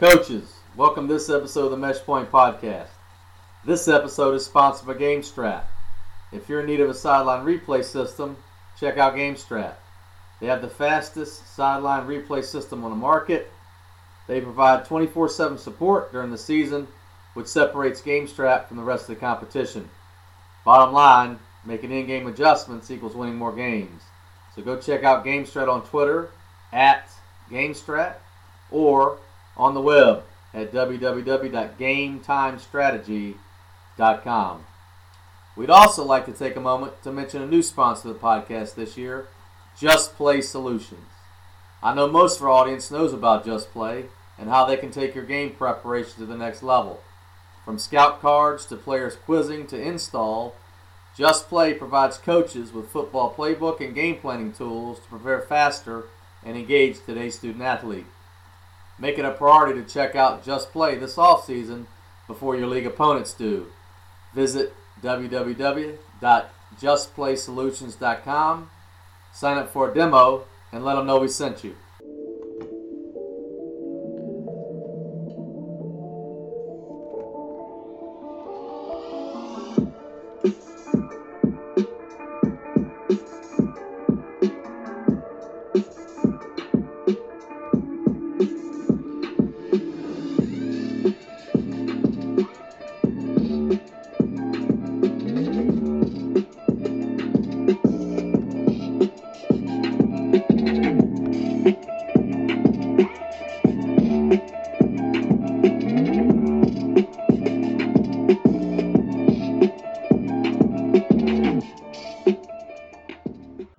Coaches, welcome to this episode of the Meshpoint Podcast. This episode is sponsored by GameStrat. If you're in need of a sideline replay system, check out GameStrat. They have the fastest sideline replay system on the market. They provide 24 7 support during the season, which separates GameStrat from the rest of the competition. Bottom line, making in game adjustments equals winning more games. So go check out GameStrat on Twitter at GameStrat or on the web at www.gametimestrategy.com. We'd also like to take a moment to mention a new sponsor of the podcast this year, Just Play Solutions. I know most of our audience knows about Just Play and how they can take your game preparation to the next level. From scout cards to players quizzing to install, Just Play provides coaches with football playbook and game planning tools to prepare faster and engage today's student athlete. Make it a priority to check out Just Play this offseason before your league opponents do. Visit www.justplaysolutions.com, sign up for a demo, and let them know we sent you.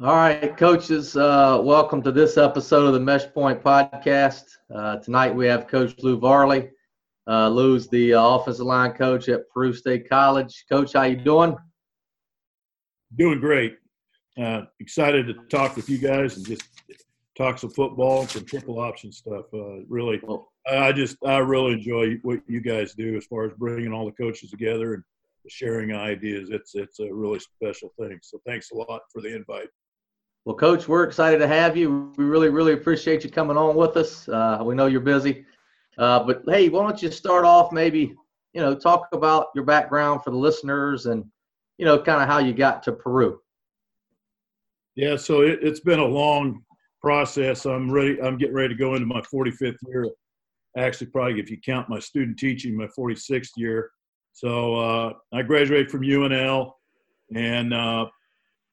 All right, coaches, uh, welcome to this episode of the Meshpoint Podcast. Uh, tonight we have Coach Lou Varley. Uh, Lou's the offensive line coach at Peru State College. Coach, how you doing? Doing great. Uh, excited to talk with you guys and just talk some football, some triple option stuff. Uh, really, I just I really enjoy what you guys do as far as bringing all the coaches together and sharing ideas. It's it's a really special thing. So thanks a lot for the invite. Well, Coach, we're excited to have you. We really, really appreciate you coming on with us. Uh, we know you're busy, uh, but hey, why don't you start off maybe, you know, talk about your background for the listeners and, you know, kind of how you got to Peru. Yeah, so it, has been a long process. I'm ready. I'm getting ready to go into my 45th year. Actually, probably if you count my student teaching, my 46th year. So uh, I graduated from UNL, and uh,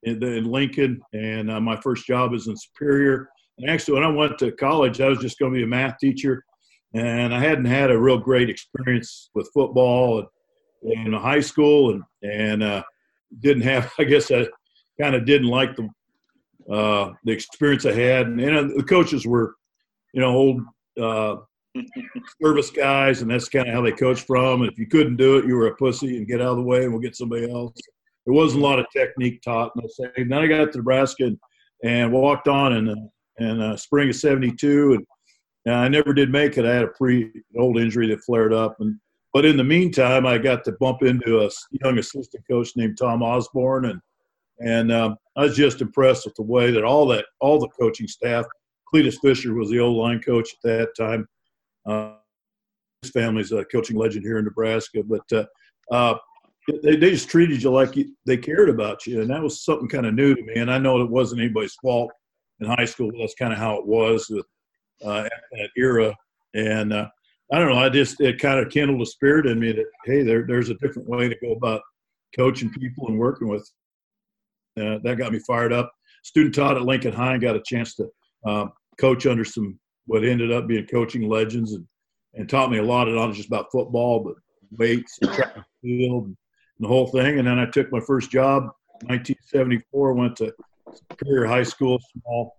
in, in Lincoln, and uh, my first job is in Superior. And actually, when I went to college, I was just going to be a math teacher, and I hadn't had a real great experience with football in high school, and and uh, didn't have. I guess I kind of didn't like the uh, the experience I had, and, and the coaches were, you know, old uh, service guys, and that's kind of how they coach from. And if you couldn't do it, you were a pussy, and get out of the way, and we'll get somebody else there wasn't a lot of technique taught. And I say, then I got to Nebraska and, and walked on in, in uh, spring of 72. And I never did make it. I had a pre old injury that flared up. And But in the meantime, I got to bump into a young assistant coach named Tom Osborne. And, and um, I was just impressed with the way that all that all the coaching staff, Cletus Fischer was the old line coach at that time. Uh, his family's a coaching legend here in Nebraska. But uh, uh, they, they just treated you like you, they cared about you, and that was something kind of new to me. And I know it wasn't anybody's fault in high school. That's kind of how it was with uh, that era. And uh, I don't know. I just it kind of kindled a spirit in me that hey, there, there's a different way to go about coaching people and working with. Uh, that got me fired up. Student taught at Lincoln High and got a chance to uh, coach under some what ended up being coaching legends and, and taught me a lot, not just about football, but weights and track and field the whole thing. And then I took my first job, 1974, went to Superior High School, small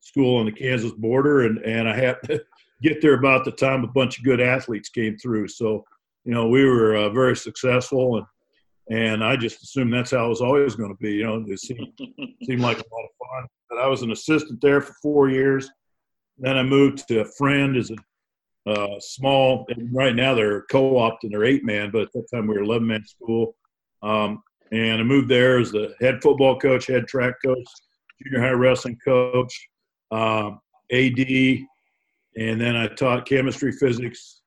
school on the Kansas border, and and I had to get there about the time a bunch of good athletes came through. So, you know, we were uh, very successful, and and I just assumed that's how it was always going to be. You know, it seemed seemed like a lot of fun. But I was an assistant there for four years. Then I moved to a Friend as a uh, small. right now they're co-opted and they're eight man, but at that time we were 11 man school. Um, and I moved there as the head football coach, head track coach, junior high wrestling coach, uh, AD, and then I taught chemistry, physics,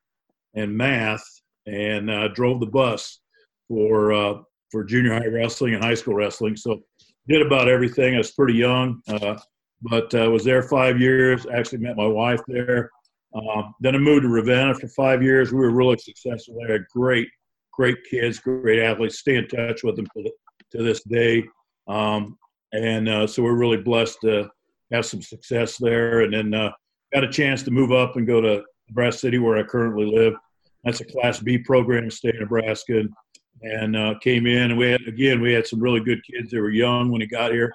and math, and uh, drove the bus for uh, for junior high wrestling and high school wrestling. So did about everything. I was pretty young, uh, but uh, was there five years. Actually met my wife there. Um, then I moved to Ravenna for five years. We were really successful there. Great, great kids, great athletes. Stay in touch with them to, this day. Um, and uh, so we're really blessed to have some success there. And then uh, got a chance to move up and go to Nebraska City, where I currently live. That's a Class B program, state of Nebraska, and, and uh, came in. And we had again, we had some really good kids. They were young when he got here.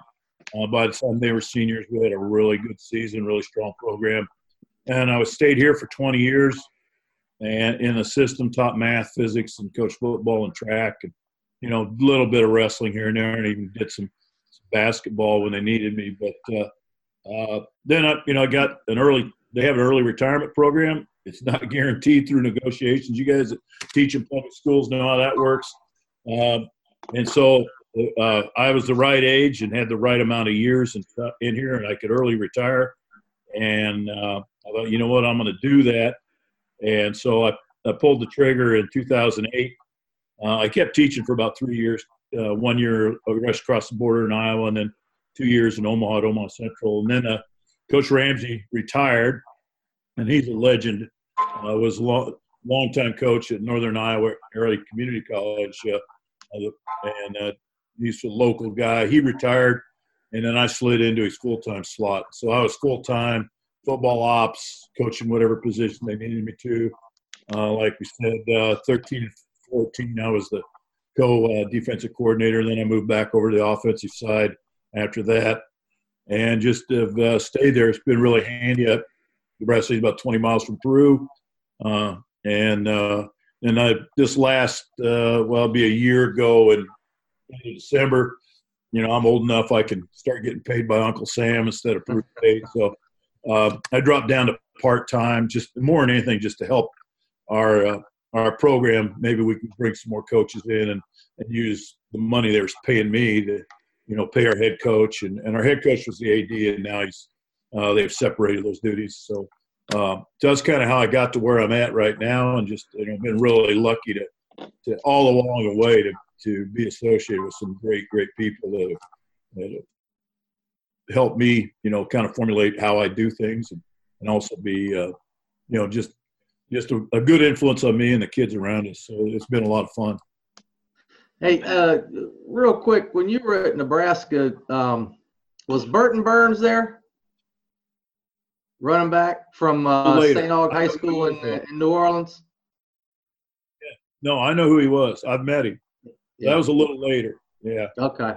Uh, by the time they were seniors, we had a really good season, really strong program. And I was stayed here for 20 years, and in the system, taught math, physics, and coached football and track, and you know, a little bit of wrestling here and there, and even did some, some basketball when they needed me. But uh, uh, then I, you know, I got an early. They have an early retirement program. It's not guaranteed through negotiations. You guys that teach in public schools know how that works. Um, and so uh, I was the right age and had the right amount of years in, in here, and I could early retire. And uh, I thought, you know what, I'm going to do that. And so I, I pulled the trigger in 2008. Uh, I kept teaching for about three years. Uh, one year rushed across the border in Iowa, and then two years in Omaha at Omaha Central. And then uh, Coach Ramsey retired, and he's a legend. Uh, was a long, longtime coach at Northern Iowa Area Community College, uh, and uh, he's a local guy. He retired, and then I slid into his full time slot. So I was full time football ops, coaching whatever position they needed me to. Uh, like we said, uh, 13 and 14, I was the co uh, defensive coordinator. Then I moved back over to the offensive side after that, and just have uh, stayed there. It's been really handy. Up Nebraska is about 20 miles from Peru, uh, and and I this last well, it'll be a year ago in, in December. You know, I'm old enough I can start getting paid by Uncle Sam instead of Peru So uh, I dropped down to part time, just more than anything, just to help our uh, our program. Maybe we can bring some more coaches in and, and use the money they were paying me to you know, pay our head coach, and, and our head coach was the AD, and now he's uh, they've separated those duties. So uh, that's kind of how I got to where I'm at right now, and just you know, been really lucky to, to all along the way to to be associated with some great great people that have, that have helped me, you know, kind of formulate how I do things, and, and also be, uh, you know, just just a, a good influence on me and the kids around us. So it's been a lot of fun. Hey, uh, real quick, when you were at Nebraska, um, was Burton Burns there? Running back from uh, St. Aug High School in, in, New Orleans? Yeah. No, I know who he was. I've met him. Yeah. That was a little later. Yeah. Okay.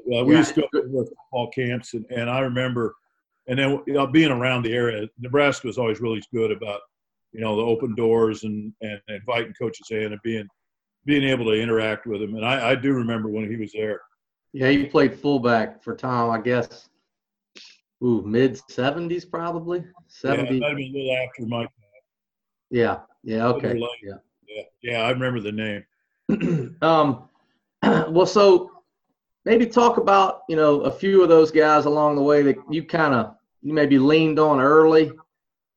Uh, we yeah. used to go to football camps, and, and I remember, and then you know, being around the area, Nebraska was always really good about, you know, the open doors and, and inviting coaches in and being – being able to interact with him. And I, I do remember when he was there. Yeah, he played fullback for Tom, I guess. Ooh, mid seventies probably. Seventy. Yeah, might be a little after my time. Yeah. Yeah. Okay. Yeah. Yeah. Yeah. I remember the name. um. Well, so maybe talk about you know a few of those guys along the way that you kind of you maybe leaned on early,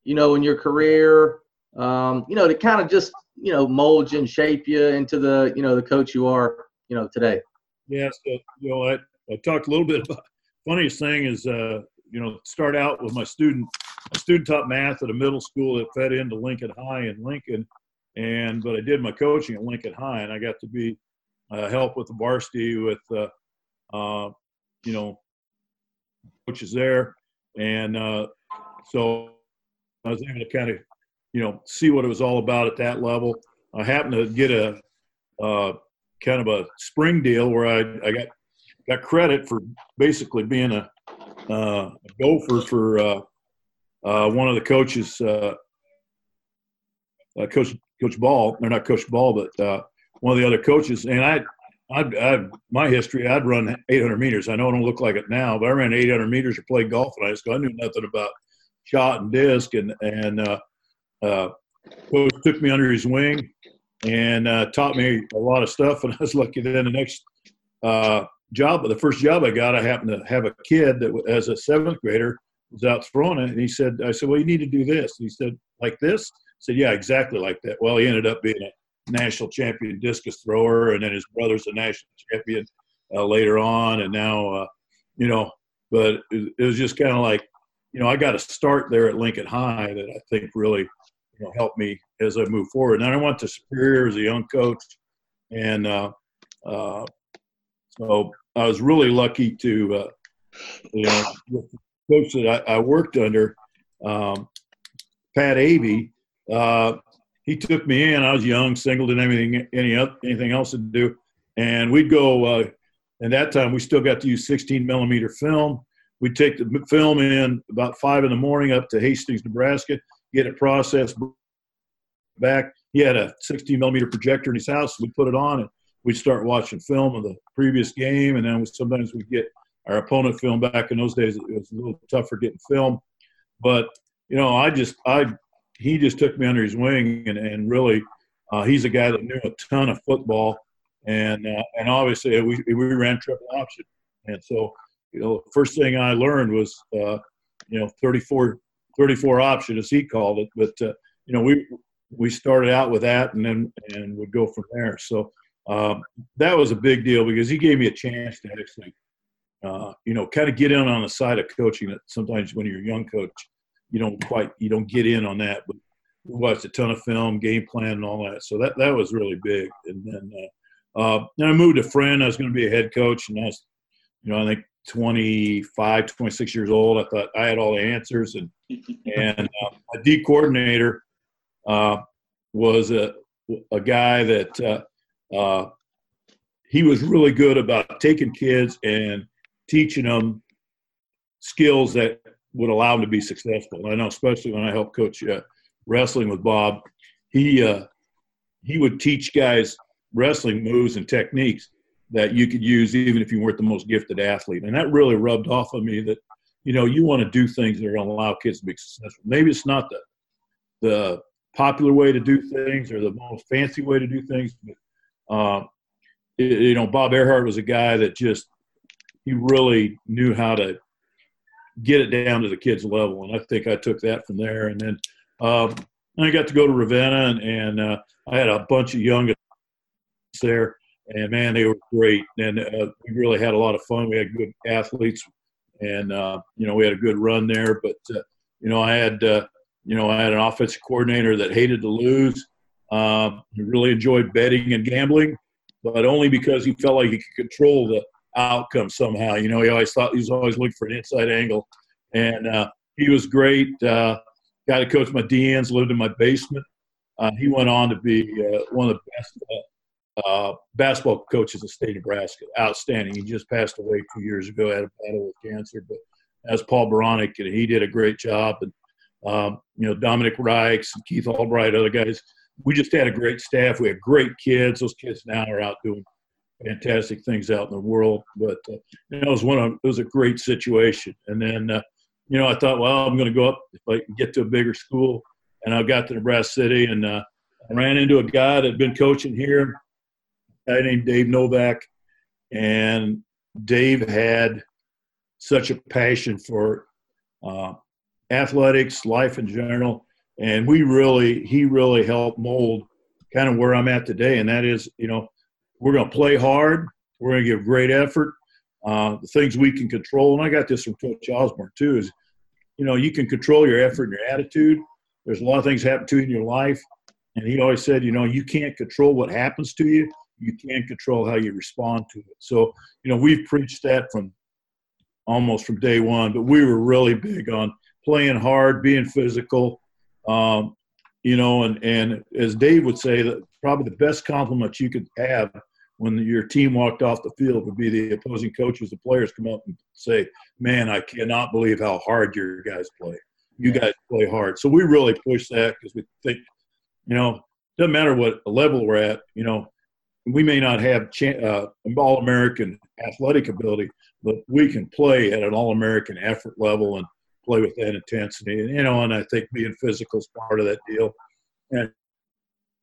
you know, in your career. Um, you know, to kind of just you know mold you and shape you into the you know the coach you are you know today yeah so you know i, I talked a little bit about funniest thing is uh you know start out with my student a student taught math at a middle school that fed into lincoln high in lincoln and but i did my coaching at lincoln high and i got to be uh, help with the varsity with uh, uh you know coaches there and uh so i was able to kind of you know, see what it was all about at that level. I happened to get a uh, kind of a spring deal where I, I got got credit for basically being a, uh, a gopher for uh, uh one of the coaches, uh, uh, Coach Coach Ball. They're not Coach Ball, but one of the other coaches. And I, I'd, I'd, my history, I'd run 800 meters. I know I don't look like it now, but I ran 800 meters or played golf in high school. I knew nothing about shot and disc, and and uh, uh, coach took me under his wing and uh, taught me a lot of stuff. And I was lucky then the next uh, job, the first job I got, I happened to have a kid that was, as a seventh grader was out throwing it, and he said, "I said, well, you need to do this." he said, "Like this?" I said, "Yeah, exactly like that." Well, he ended up being a national champion discus thrower, and then his brother's a national champion uh, later on, and now, uh, you know, but it, was just kind of like, you know, I got a start there at Lincoln High that I think really, you know, helped me as I move forward. And then I went to Superior as a young coach, and uh, uh, so I was really lucky to, uh, you know, with the coach that I, I worked under, um, Pat Avey. He took me in. I was young, single, didn't have anything, any anything else to do, and we'd go. Uh, and that time, we still got to use 16 millimeter film. We'd take the film in about five in the morning up to Hastings, Nebraska, get it processed back. He had a 16 millimeter projector in his house. We'd put it on and we'd start watching film of the previous game, and then sometimes we'd get our opponent film back. In those days, it was a little tougher getting film, but you know, I just I he just took me under his wing, and and really, uh, he's a guy that knew a ton of football, and uh, and obviously we we ran triple option, and so you know, first thing I learned was uh, you know 34 34 option as he called it, but uh, you know we we started out with that and then and would go from there. So um, that was a big deal because he gave me a chance to actually, uh, you know, kind of get in on the side of coaching that sometimes when you're a young coach, you don't quite, you don't get in on that, but we watched a ton of film, game plan and all that. So that, that was really big. And then, uh, uh, then I moved to Friend. I was going to be a head coach and I was, you know, I think 25, 26 years old. I thought I had all the answers and, and uh, a D coordinator, uh, was a, a guy that, uh, uh, he was really good about taking kids and teaching them skills that would allow them to be successful. I know, especially when I helped coach uh, wrestling with Bob, he uh, he would teach guys wrestling moves and techniques that you could use even if you weren't the most gifted athlete, and that really rubbed off on me. That you know you want to do things that are going to allow kids to be successful. Maybe it's not the the popular way to do things or the most fancy way to do things, but uh, you know, Bob Earhart was a guy that just he really knew how to get it down to the kids' level, and I think I took that from there. And then um, I got to go to Ravenna, and, and uh, I had a bunch of young there, and man, they were great, and uh, we really had a lot of fun. We had good athletes, and uh, you know, we had a good run there. But uh, you know, I had uh, you know, I had an offensive coordinator that hated to lose um, he really enjoyed betting and gambling, but only because he felt like he could control the outcome somehow. You know, he always thought he was always looking for an inside angle, and uh, he was great. Uh, got to coach my DNs, lived in my basement. Uh, he went on to be uh, one of the best uh, uh, basketball coaches in the state of Nebraska. Outstanding. He just passed away two years ago. Had a battle with cancer, but as Paul Baronic, and he did a great job. And um, you know, Dominic Reichs and Keith Albright, other guys we just had a great staff. We had great kids. Those kids now are out doing fantastic things out in the world. But uh, you know, it was one of it was a great situation. And then uh, you know, I thought, well, I'm going to go up if I can get to a bigger school. And I got to Nebraska City and uh, I ran into a guy that had been coaching here, a guy named Dave Novak, and Dave had such a passion for uh, athletics, life in general and we really he really helped mold kind of where i'm at today and that is you know we're going to play hard. We're going to give great effort. Uh, the things we can control and i got this from coach osborne too is you know you can control your effort and your attitude. There's a lot of things happen to you in your life. And he always said you know you can't control what happens to you. You can't control how you respond to it. So you know we've preached that from almost from day one but we were really big on playing hard being physical um, you know, and, and as Dave would say, that probably the best compliment you could have when your team walked off the field would be the opposing coaches, the players come up and say, "Man, I cannot believe how hard your guys play. You guys play hard." So we really push that because we think, you know, doesn't matter what level we're at. You know, we may not have uh, all-American athletic ability, but we can play at an all-American effort level and play with that intensity. And, you know, and I think being physical is part of that deal. And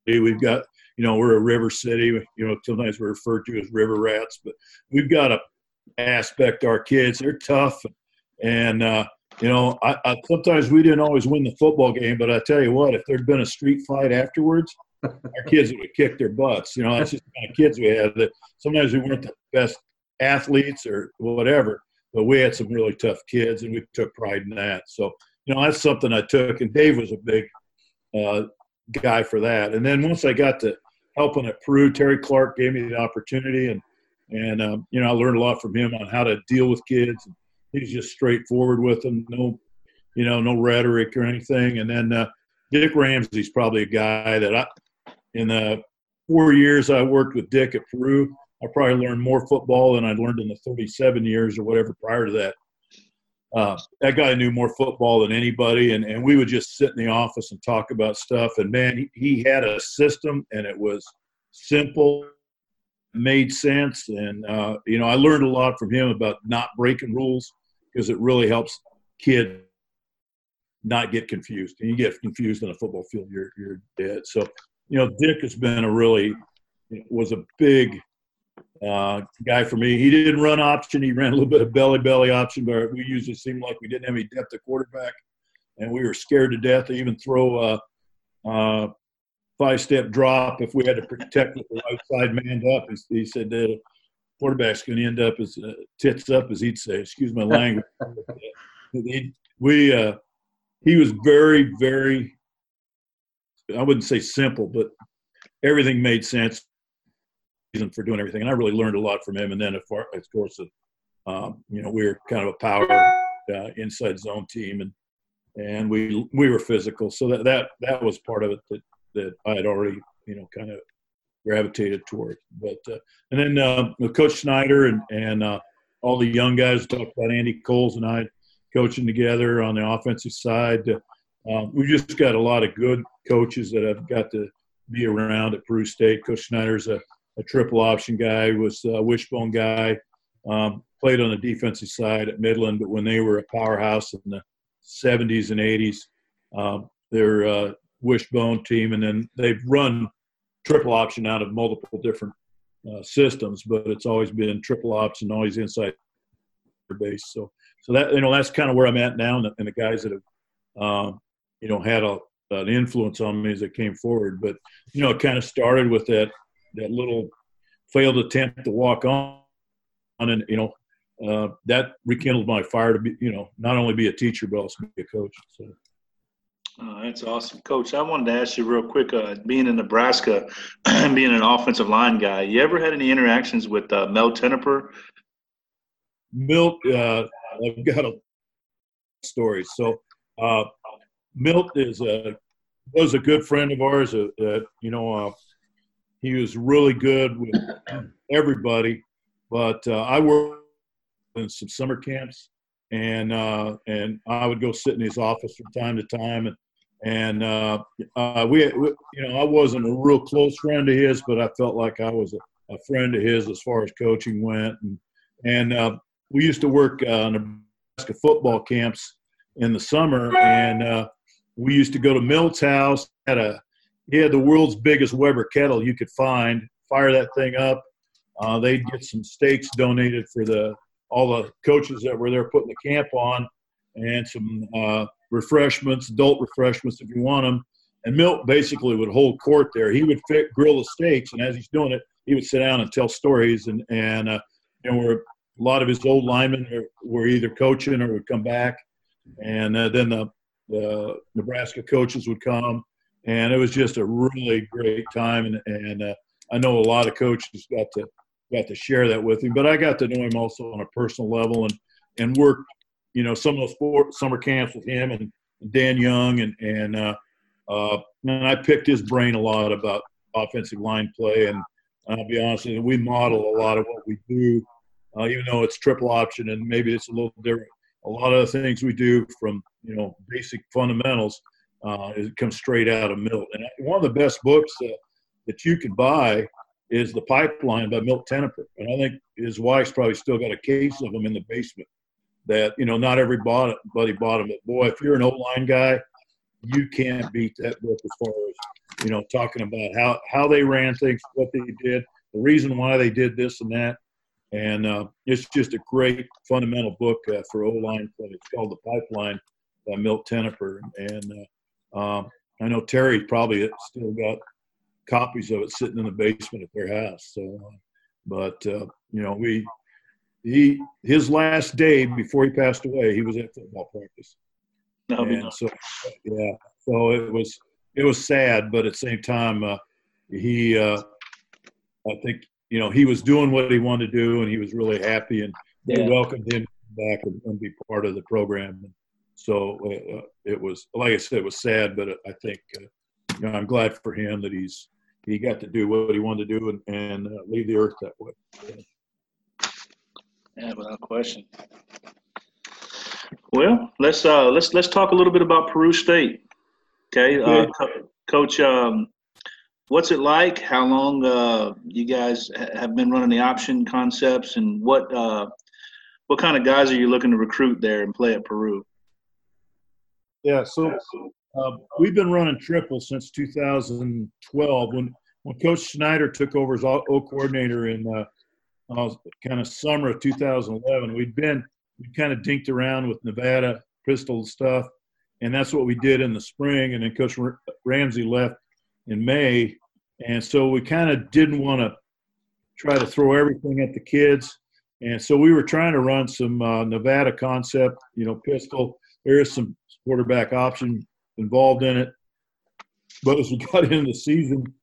we've got, you know, we're a river city. You know, sometimes we're referred to as river rats, but we've got a aspect our kids. They're tough, and uh, you know, I, I, sometimes we didn't always win the football game, but I tell you what, if there'd been a street fight afterwards, our kids would have kicked their butts. You know, that's just the kind of kids we had. That sometimes we weren't the best athletes or whatever, but we had some really tough kids, and we took pride in that. So, you know, that's something I took, and Dave was a big uh, guy for that. And then once I got to helping at Peru, Terry Clark gave me the opportunity, and and um, you know, I learned a lot from him on how to deal with kids. He's just straightforward with them, no, you know, no rhetoric or anything. And then uh, Dick Ramsey's probably a guy that I, in the four years I worked with Dick at Peru, I probably learned more football than I'd learned in the 37 years or whatever prior to that. Uh, that guy knew more football than anybody, and, and we would just sit in the office and talk about stuff. And man, he, he had a system, and it was simple, made sense. And, uh, you know, I learned a lot from him about not breaking rules because it really helps kids not get confused. And you get confused on a football field, you're, you're dead. So, you know, Dick has been a really, was a big uh, guy for me. He didn't run option. He ran a little bit of belly belly option, but we usually seemed like we didn't have any depth at quarterback, and we were scared to death to even throw a, a five step drop if we had to protect with the right side manned up. He, he said that quarterback's going to end up as uh, tits up, as he'd say. Excuse my language. he, we uh, he was very very. I wouldn't say simple, but everything made sense reason for doing everything. And I really learned a lot from him. And then, of course, um, you know, we were kind of a power uh, inside zone team, and and we we were physical. So that that that was part of it that that I had already you know kind of gravitated toward. But uh, and then uh, Coach Snyder and and uh, all the young guys talked about Andy Coles and I coaching together on the offensive side. Um, we just got a lot of good coaches that I've got to be around at Peru State. Coach Snyder's a a triple option guy, was a wishbone guy, um, played on the defensive side at Midland, but when they were a powerhouse in the 70s and 80s, um, they're a wishbone team, and then they've run triple option out of multiple different uh, systems, but it's always been triple option, always inside base. So, so that you know that's kind of where I'm at now, and the, and the guys that have um, you know had a, an influence on me as it came forward. But you know, it kind of started with that that little failed attempt to walk on, and you know uh, that rekindled my fire to be you know not only be a teacher but also be a coach. So. Oh, that's awesome, Coach. I wanted to ask you real quick. Uh, being in Nebraska, and being an offensive line guy, you ever had any interactions with uh, Mel Tenopir? Milt, uh, I've got a story. So, uh, Milt is a was a good friend of ours. Uh, you know, uh, he was really good with everybody. But uh, I worked in some summer camps, and uh, and I would go sit in his office from time to time, and and uh, uh we, we, you know, I wasn't a real close friend of his, but I felt like I was a, a friend of his as far as coaching went, and and uh, we used to work uh, Nebraska football camps in the summer, and we used to go to Milt's house at a he had the world's biggest Weber kettle you could find. Fire that thing up. Uh, they'd get some steaks donated for the all the coaches that were there putting the camp on, and some uh, refreshments, adult refreshments if you want them. And Milt basically would hold court there. He would fit, grill the steaks, and as he's doing it, he would sit down and tell stories. And and uh, you know, where a lot of his old linemen were, either coaching or would come back, and uh, then the the Nebraska coaches would come and it was just a really great time. And, and uh, I know a lot of coaches got to got to share that with him, but I got to know him also on a personal level and and worked, you know, some of those sport, summer camps with him and Dan Young and and uh, uh, and I picked his brain a lot about offensive line play. And I'll be honest, with you, we model a lot of what we do, uh, even though it's triple option and maybe it's a little different. A lot of the things we do from you know basic fundamentals uh, it comes straight out of Milt. And one of the best books uh, that you can buy is The Pipeline by Milt Tenopir. And I think his wife's probably still got a case of them in the basement that, you know, not everybody bought them. But boy, if you're an O-line guy, you can't beat that book as far as, you know, talking about how, how they ran things, what they did, the reason why they did this and that. and uh, it's just a great fundamental book uh, for O-line play. It's called The Pipeline by Milt Tenopir, and uh, um, I know Terry probably still got copies of it sitting in the basement at their house. So, but uh, you know, we he his last day before he passed away, he was at football practice. No, and so yeah, so it was it was sad, but at the same time, uh, he uh, I think you know he was doing what he wanted to do, and he was really happy, and they welcomed him back and, and, be part of the program. And so uh, it was like I said, it was sad, but I think uh, you know I'm glad for him that he's he got to do what he wanted to do and, and uh, leave the earth that way. Yeah, without question. Well, let's uh, let's let's talk a little bit about Peru State. Okay, uh, Co- Coach, um, what's it like? How long uh, you guys have been running the option concepts, and what uh, what kind of guys are you looking to recruit there and play at Peru? Yeah, so uh, we've been running triple since 2012 when when Coach Schneider took over as O coordinator in uh, uh, kind of summer of 2011. We'd been we kind of dinked around with Nevada pistol stuff, and that's what we did in the spring. And then Coach Ramsey left in May, and so we kind of didn't want to try to throw everything at the kids. And so we were trying to run some uh, Nevada concept, you know, pistol. There is some quarterback option involved in it. But as we got into the season,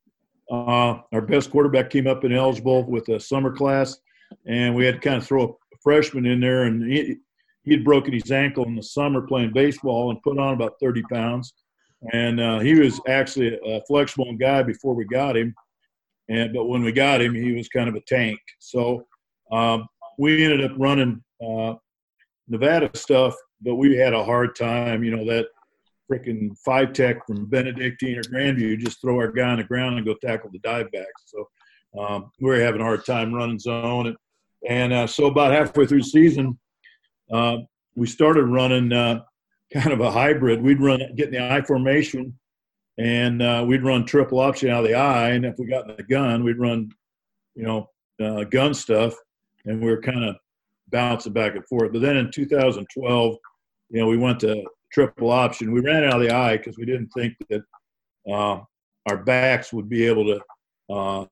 uh, our best quarterback came up ineligible with a summer class, and we had to kind of throw a freshman in there, and he he had broken his ankle in the summer playing baseball and put on about 30 pounds, and uh, he was actually a flexible guy before we got him, and but when we got him, he was kind of a tank. So um, we ended up running uh, Nevada stuff, but we had a hard time. You know that freaking five tech from Benedictine or Grandview, just throw our guy on the ground and go tackle the dive back. So um, we were having a hard time running zone. And, and uh, so about halfway through the season, uh, we started running uh, kind of a hybrid. We'd run, get in the I formation, and uh, we'd run triple option out of the I. And if we got in the gun, we'd run, you know, uh, gun stuff. And we were kind of bouncing back and forth. But then in 2012, you know, we went to triple option. We ran out of the I because we didn't think that uh, our backs would be able to uh,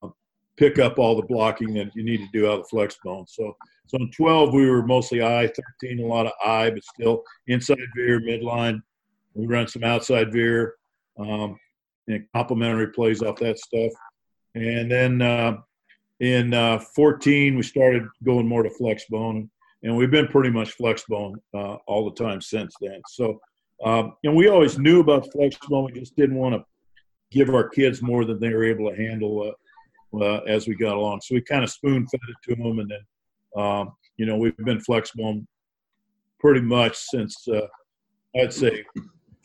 pick up all the blocking that you need to do out of the flex bone. So, so in 12 we were mostly I, 13 a lot of I, but still inside veer, midline. We run some outside veer, um, and complementary plays off that stuff. And then uh, in uh, 14 we started going more to flex bone and we've been pretty much flex bone uh, all the time since then. So, um, and we always knew about flex bone. We just didn't want to give our kids more than they were able to handle uh, uh, as we got along. So we kind of spoon fed it to them, and then um, you know we've been flex bone pretty much since uh, I'd say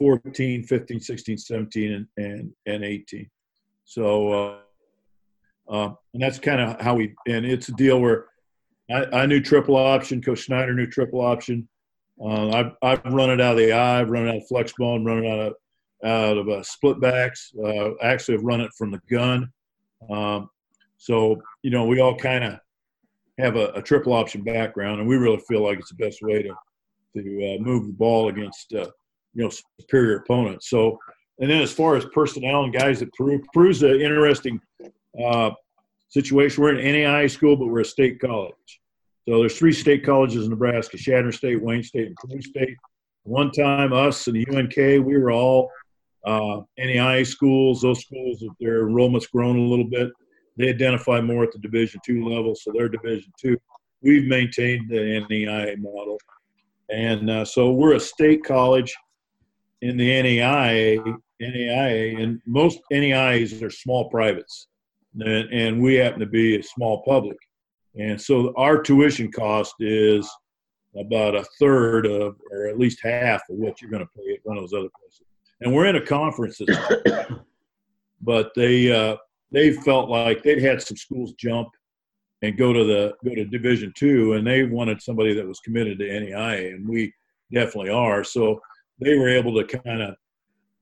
14, 15, 16, 17, and and, and 18. So. Uh, uh, and that's kind of how we, and it's a deal where I, I knew triple option. Coach Schneider knew triple option. Uh, I've, I've run it out of the eye. I've run it out of flex bone, run it out of out of uh, split backs. Uh, actually, have run it from the gun. Um, so you know, we all kind of have a, a, triple option background, and we really feel like it's the best way to to uh, move the ball against uh, you know superior opponents. So, and then as far as personnel and guys at Peru, Peru's an interesting uh, situation. We're in an NAI school, but we're a state college. So there's three state colleges in Nebraska: Chadron State, Wayne State, and Peru State. One time, us and the UNK, we were all uh, NAI schools. Those schools, their enrollment's grown a little bit. They identify more at the Division two level, so they're Division two. We've maintained the NAI model, and uh, so we're a state college in the NAIA, NAIA, and most NAIs are small privates and, and we happen to be a small public. And so our tuition cost is about a third of, or at least half of what you're going to pay at one of those other places. And we're in a conference, but they uh, they felt like they'd had some schools jump and go to the go to Division two, and they wanted somebody that was committed to NAIA, and we definitely are. So they were able to kind of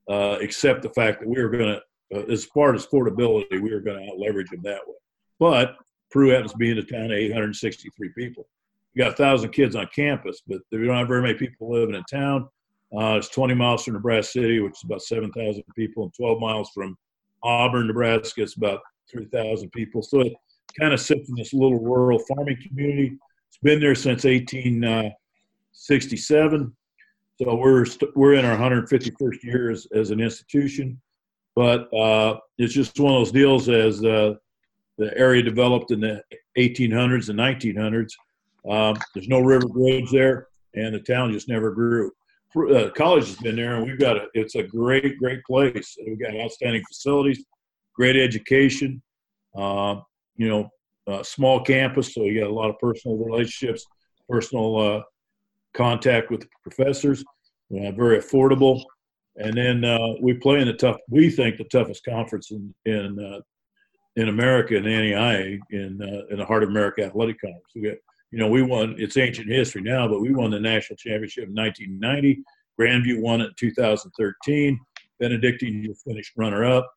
uh, accept the fact that we were going to uh, as far as portability, we were going to leverage them that way. But Peru happens to be in a town of 863 people. We got a thousand kids on campus, but we don't have very many people living in town. Uh, it's 20 miles from Nebraska City, which is about 7,000 people, and 12 miles from Auburn, Nebraska. It's about 3,000 people. So it kind of sits in this little rural farming community. It's been there since 1867. Uh, so we're we we're in our 151st year as, as an institution, but uh, it's just one of those deals as uh, the area developed in the 1800s and 1900s. Um, there's no river bridge there, and the town just never grew. Uh, college has been there, and we've got a. It's a great, great place. We've got outstanding facilities, great education. Uh, you know, small campus, so you got a lot of personal relationships, personal uh, contact with the professors. Uh, very affordable, and then uh, we play in the tough. We think the toughest conference in in in America in NAIA in in the Heart of America Athletic Conference. We got you know, we won, it's ancient history now, but we won the national championship in 1990. Grandview won it in 2013. Benedictine finished runner up.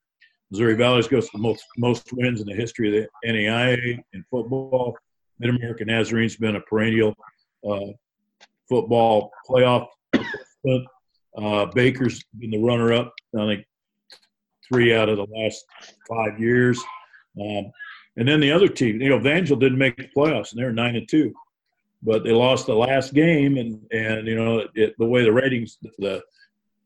Missouri Valley's goes to the most, most wins in the history of the NAIA in football. Mid American Nazarene's been a perennial uh, football playoff. Uh, Baker's been the runner up, I think, three out of the last five years. Um, and then the other team, you know, Evangel didn't make the playoffs, and they were nine and two, but they lost the last game, and and you know it, the way the ratings, the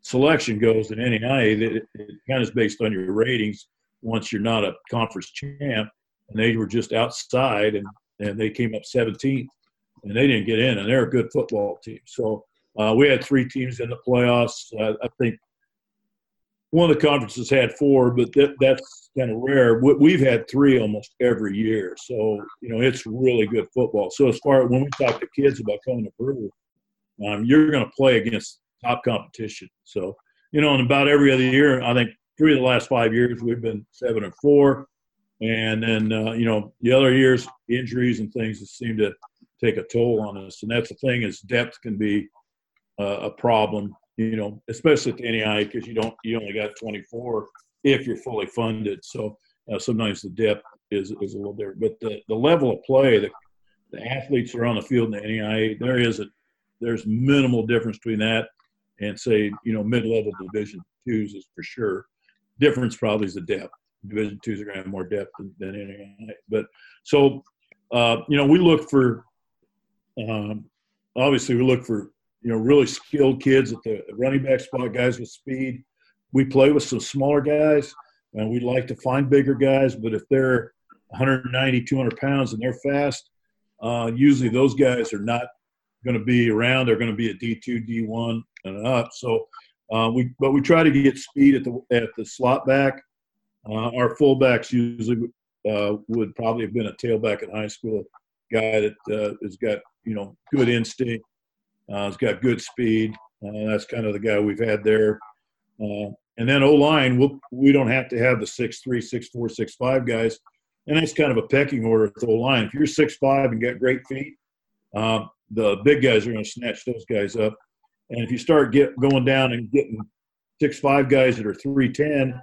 selection goes in NAIA, it, it kind of is based on your ratings. Once you're not a conference champ, and they were just outside, and and they came up 17th, and they didn't get in, and they're a good football team. So uh, we had three teams in the playoffs. I think one of the conferences had four, but that, that's kind of rare. We've had three almost every year, so you know it's really good football. So as far as when we talk to kids about coming to Peru, um, you're going to play against top competition. So you know, in about every other year, I think three of the last five years we've been seven and four, and then uh, you know the other years injuries and things that seem to take a toll on us, and that's the thing is depth can be uh, a problem you know, especially at the NAIA because you don't you only got 24 if you're fully funded. So uh, sometimes the depth is is a little different. But the, the level of play, the, the athletes are on the field in the NAIA, there is a there's minimal difference between that and say you know mid-level division twos is for sure. Difference probably is the depth. Division twos are going to have more depth than, than NAIA. But so uh, you know we look for um, obviously we look for you know, really skilled kids at the running back spot, guys with speed. We play with some smaller guys, and we'd like to find bigger guys, but if they're 190, 200 pounds and they're fast, uh, usually those guys are not going to be around. They're going to be at D2, D1, and up. So uh, we, but we try to get speed at the at the slot back. Uh, our fullbacks usually uh, would probably have been a tailback in high school, guy that uh, has got you know good instinct, uh, he's got good speed. Uh, that's kind of the guy we've had there. Uh, and then O line, we'll, we don't have to have the six three, six four, six five guys, and that's kind of a pecking order with O line. If you're six five and got great feet, uh, the big guys are going to snatch those guys up. And if you start get going down and getting six five guys that are three ten,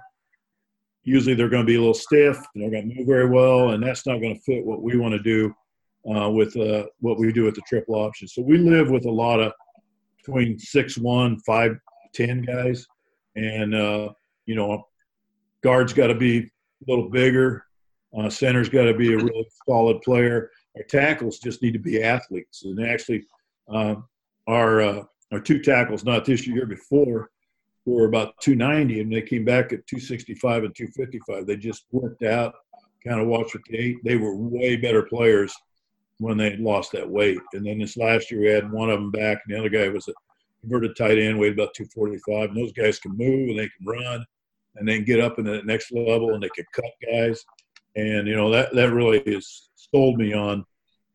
usually they're going to be a little stiff they're going to move very well, and that's not going to fit what we want to do uh, with uh, what we do with the triple option. So we live with a lot of between six one, five ten guys, and uh, you know, guards got to be a little bigger. Uh, center's got to be a really solid player. Our tackles just need to be athletes, and actually, uh, our uh, our two tackles, not this year, before, were about 290, and they came back at 265 and 255. They just worked out, kind of watched what they ate. They were way better players when they lost that weight. And then this last year, we had one of them back, and the other guy was a converted tight end, weighed about 245. And those guys can move and they can run, and then get up in the next level and they can cut guys. And you know that that really has sold me on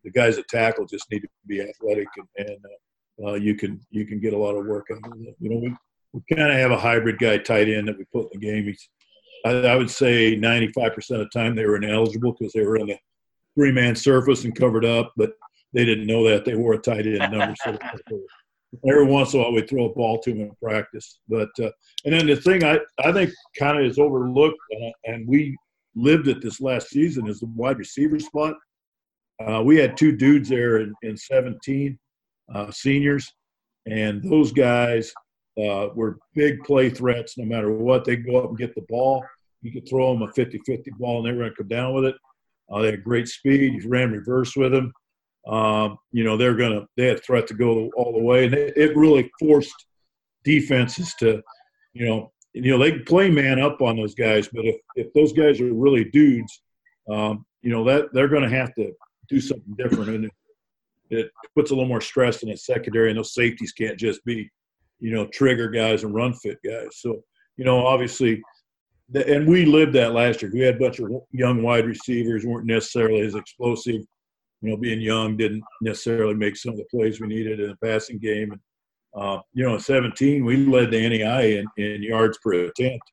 the guys that tackle just need to be athletic and, and uh, uh, you can you can get a lot of work out of it. You know, we, we kind of have a hybrid guy tight end that we put in the game. He's, I, I would say 95% of the time they were ineligible because they were in the three man surface and covered up, but they didn't know that they wore a tight end number. So every once in a while we'd throw a ball to them in practice. But uh, and then the thing I I think kind of is overlooked, uh, and we lived it this last season is the wide receiver spot. Uh, we had two dudes there in, in 17, uh, seniors, and those guys uh, were big play threats no matter what. They go up and get the ball. You could throw them a 50 50 ball and they were going to come down with it. Uh, they had great speed. You ran reverse with them. Um, you know, they're going to, they had threat to go all the way. And it, it really forced defenses to, you know, you know, they play man up on those guys, but if, if those guys are really dudes, um, you know, that they're going to have to do something different. And it, it puts a little more stress in the secondary, and those safeties can't just be, you know, trigger guys and run fit guys. So, you know, obviously, and we lived that last year. We had a bunch of young wide receivers, weren't necessarily as explosive. You know, being young didn't necessarily make some of the plays we needed in the passing game. And, uh, you know, in 17, we led the NAIA in, in yards per attempt.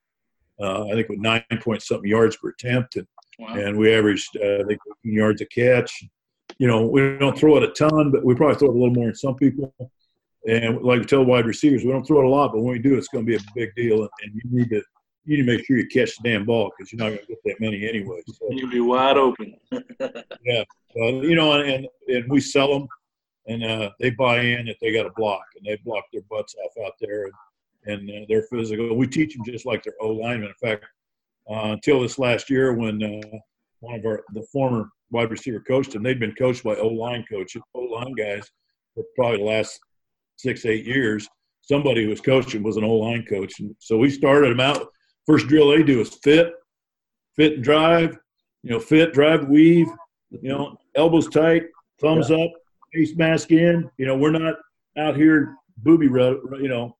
Uh, I think with nine point something yards per attempt, and, wow. and we averaged uh, I think yards a catch. You know, we don't throw it a ton, but we probably throw it a little more than some people. And like we tell wide receivers, we don't throw it a lot, but when we do, it's going to be a big deal, and you need to you need to make sure you catch the damn ball because you're not going to get that many anyway. So, You'll be wide open. yeah, you know, and and we sell them, and uh, they buy in that they got a block, and they block their butts off out there, and, and uh, they're physical. We teach them just like their O linemen. In fact, uh, until this last year, when uh, one of our the former wide receiver coached them, they'd been coached by O line coaches, O line guys for probably the last six eight years. Somebody who was coaching was an O line coach, and so we started them out. First drill they do is fit, fit and drive. You know, fit, drive, weave. You know, elbows tight, thumbs yeah. up, face mask in. You know, we're not out here booby rub, you know,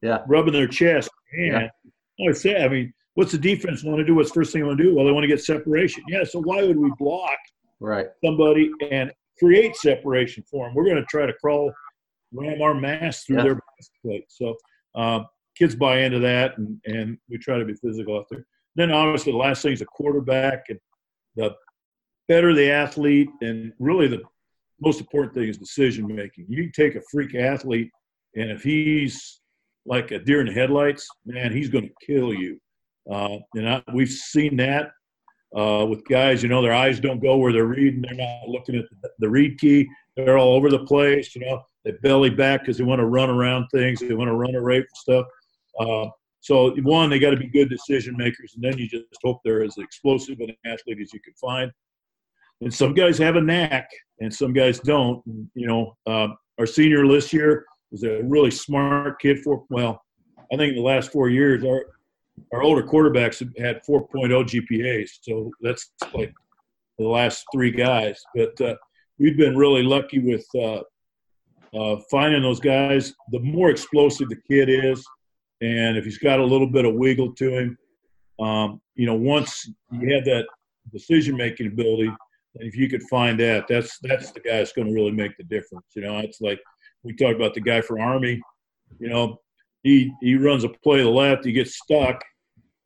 yeah, rubbing their chest. Man, yeah. I say, I mean, what's the defense want to do? What's the first thing they want to do? Well, they want to get separation. Yeah, so why would we block right somebody and create separation for them? We're going to try to crawl, ram our mask through yeah. their plate. So um, kids buy into that, and, and we try to be physical out there. Then obviously the last thing is a quarterback, and the better the athlete, and really the most important thing is decision making. You take a freak athlete, and if he's like a deer in the headlights, man, he's going to kill you. Uh, and I, we've seen that uh, with guys. You know, their eyes don't go where they're reading. They're not looking at the, the read key. They're all over the place. You know, they belly back because they want to run around things. They want to run away from stuff. Uh, so one, they got to be good decision makers, and then you just hope they're as explosive an athlete as you can find. And some guys have a knack, and some guys don't. And, you know, um, our senior this year was a really smart kid. For well, I think in the last four years, our our older quarterbacks have had 4.0 GPAs, so that's like the last three guys. But uh, we've been really lucky with uh, uh, finding those guys. The more explosive the kid is, and if he's got a little bit of wiggle to him, um, you know, once you have that decision making ability, if you could find that, that's that's the guy that's going to really make the difference. You know, it's like we talked about the guy for Army. You know, he he runs a play to the left, he gets stuck,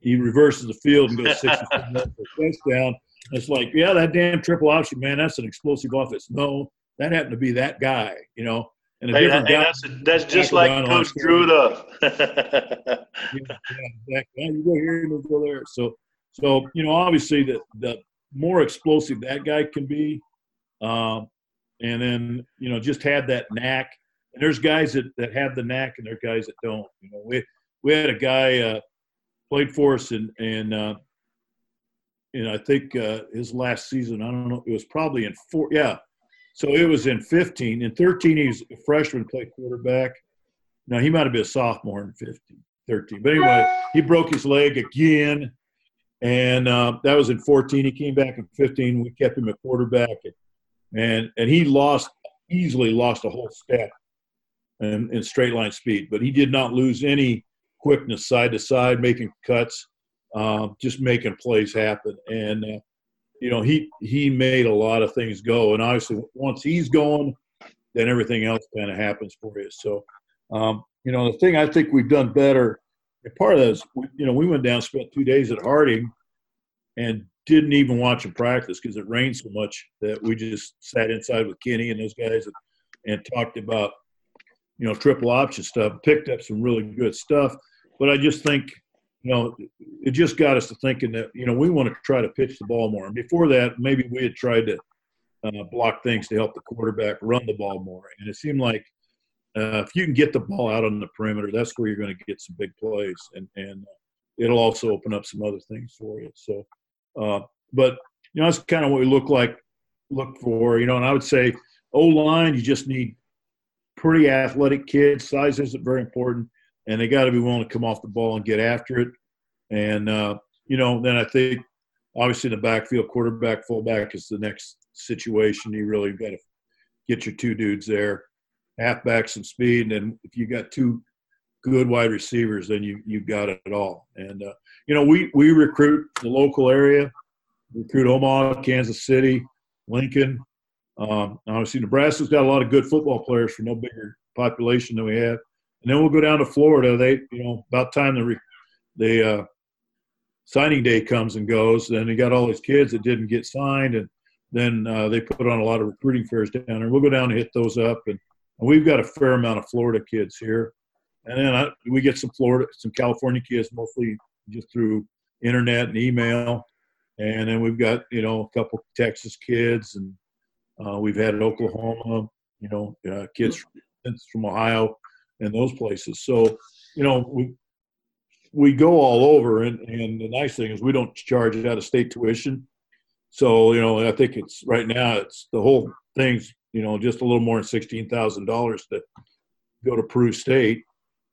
he reverses the field and goes 60 for a touchdown. It's like, yeah, that damn triple option, man, that's an explosive offense. No, that happened to be that guy. You know, and a hey, different guy. That's, that's just like Coach Drew it up. yeah, yeah. You go here and go there. So, so you know, obviously, the the more explosive that guy can be, um, and then you know, just have that knack. And there's guys that, that have the knack, and there are guys that don't. You know, we we had a guy uh, played for us, and and uh, and I think uh, his last season, I don't know, it was probably in four. Yeah, so it was in 15. In 13, he was a freshman, played quarterback. Now, he might have been a sophomore in 15, 13. But anyway, he broke his leg again. And uh, that was in 14. He came back in 15. We kept him at quarterback. And, and he lost, easily lost a whole step in, in straight line speed. But he did not lose any quickness side to side, making cuts, uh, just making plays happen. And uh, you know, he he made a lot of things go, and obviously once he's gone, then everything else kind of happens for you. So, um, you know, the thing I think we've done better, part of that is, you know, we went down, spent two days at Harding, and didn't even watch him practice because it rained so much that we just sat inside with Kenny and those guys and, and talked about, you know, triple option stuff. Picked up some really good stuff, but I just think you know, it just got us to thinking that you know we want to try to pitch the ball more. And before that, maybe we had tried to uh, block things to help the quarterback run the ball more. And it seemed like uh, if you can get the ball out on the perimeter, that's where you're going to get some big plays, and and it'll also open up some other things for you. So, uh, but you know, that's kind of what we look like, look for. You know, and I would say O line, you just need pretty athletic kids. Size isn't very important and they got to be willing to come off the ball and get after it. And uh, you know, then I think obviously in the backfield, quarterback, fullback is the next situation. You really got to get your two dudes there, halfback some speed, and then if you got two good wide receivers, then you you got it all. And uh, you know, we we recruit the local area, recruit Omaha, Kansas City, Lincoln. Um, obviously, Nebraska's got a lot of good football players for no bigger population than we have and then we'll go down to Florida. They, you know, about time the re, the uh, signing day comes and goes, then you got all these kids that didn't get signed, and then uh, they put on a lot of recruiting fairs down there. We'll go down and hit those up, and, and we've got a fair amount of Florida kids here, and then I, we get some Florida, some California kids, mostly just through internet and email, and then we've got you know a couple Texas kids, and uh, we've had Oklahoma, you know, uh, kids from, from Ohio and those places. So, you know, we we go all over, and and the nice thing is we don't charge out of state tuition. So, you know, I think it's right now it's the whole thing's you know just a little more than sixteen thousand dollars to go to Peru State,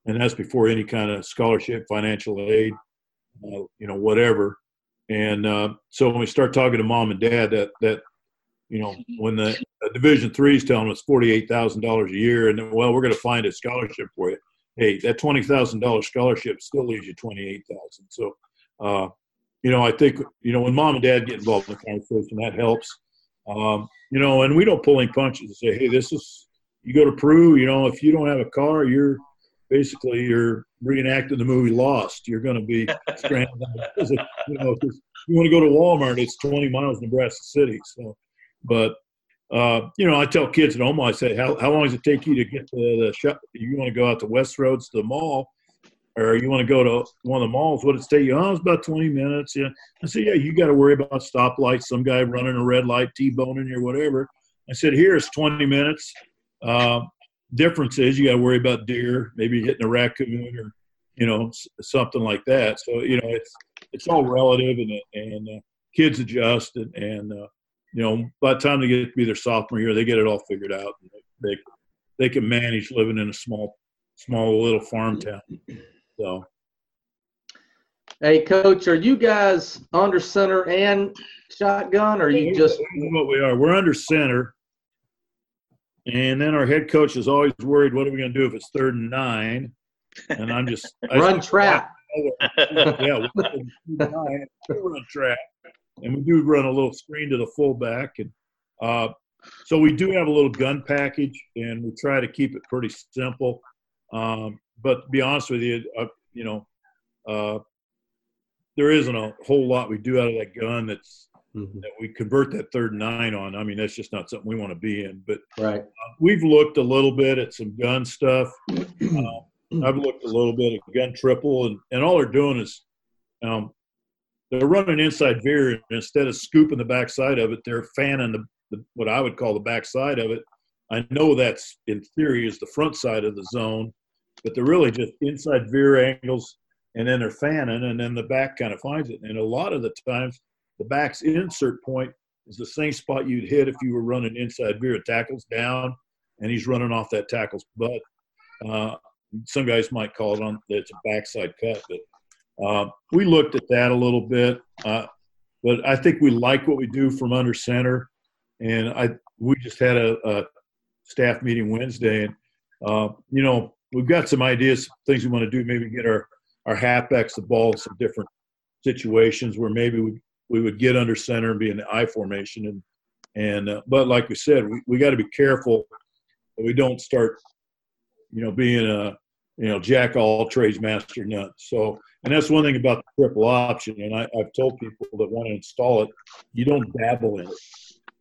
and that's before any kind of scholarship, financial aid, uh, you know, whatever. And uh, so when we start talking to mom and dad, that that you know, when the Division Three is telling us forty eight thousand dollars a year, and then, well, we're going to find a scholarship for you. Hey, that twenty thousand dollars scholarship still leaves you twenty eight thousand. So, uh, you know, I think you know when mom and dad get involved in the conversation, that helps. Um, you know, and we don't pull any punches and say, hey, this is you go to Peru. You know, if you don't have a car, you're basically you're reenacting the movie Lost. You're going to be stranded. you know, you want to go to Walmart, it's 20 miles Nebraska City. So but uh, you know, I tell kids at home, I say, how, how long does it take you to get to the shop? You want to go out to Westroads to the mall, or you want to go to one of the malls? What it take you? Oh, it's about 20 minutes. Yeah. I said, yeah, you got to worry about stoplights, some guy running a red light, T-boning you or whatever. I said, here it's 20 minutes. Uh, difference is you got to worry about deer, maybe hitting a raccoon or, you know, something like that. So, you know, it's, it's all relative and, and uh, kids adjust and, and uh, you know, by the time they get to be their sophomore year, they get it all figured out. They they can manage living in a small small little farm town. So. Hey, coach, are you guys under center and shotgun, or are you just what we are? We're under center, and then our head coach is always worried. What are we going to do if it's third and nine? And I'm just run trap. yeah, we're run trap and we do run a little screen to the fullback, and uh, so we do have a little gun package, and we try to keep it pretty simple. Um, but to be honest with you, uh, you know, uh, there isn't a whole lot we do out of that gun that's mm-hmm. that we convert that third and nine on. I mean, that's just not something we want to be in. But right, uh, we've looked a little bit at some gun stuff. Uh, I've looked a little bit at gun triple, and, and all they're doing is um, they're running inside veer and instead of scooping the backside of it, they're fanning the, the, what I would call the backside of it. I know that's in theory is the front side of the zone, but they're really just inside veer angles, and then they're fanning, and then the back kind of finds it. And a lot of the times, the back's insert point is the same spot you'd hit if you were running inside veer. Tackles down, and he's running off that tackle's butt. Uh, some guys might call it on it's a backside cut, but uh, we looked at that a little bit, uh, but I think we like what we do from under center. And I we just had a, a staff meeting Wednesday, and uh, you know we've got some ideas, things we want to do. Maybe get our our halfbacks the ball in some different situations where maybe we we would get under center and be in the I formation, and and uh, but like we said, we, we got to be careful that we don't start, you know, being a you know jack all trades master none. So and that's one thing about the triple option. And I, have told people that want to install it, you don't dabble in it.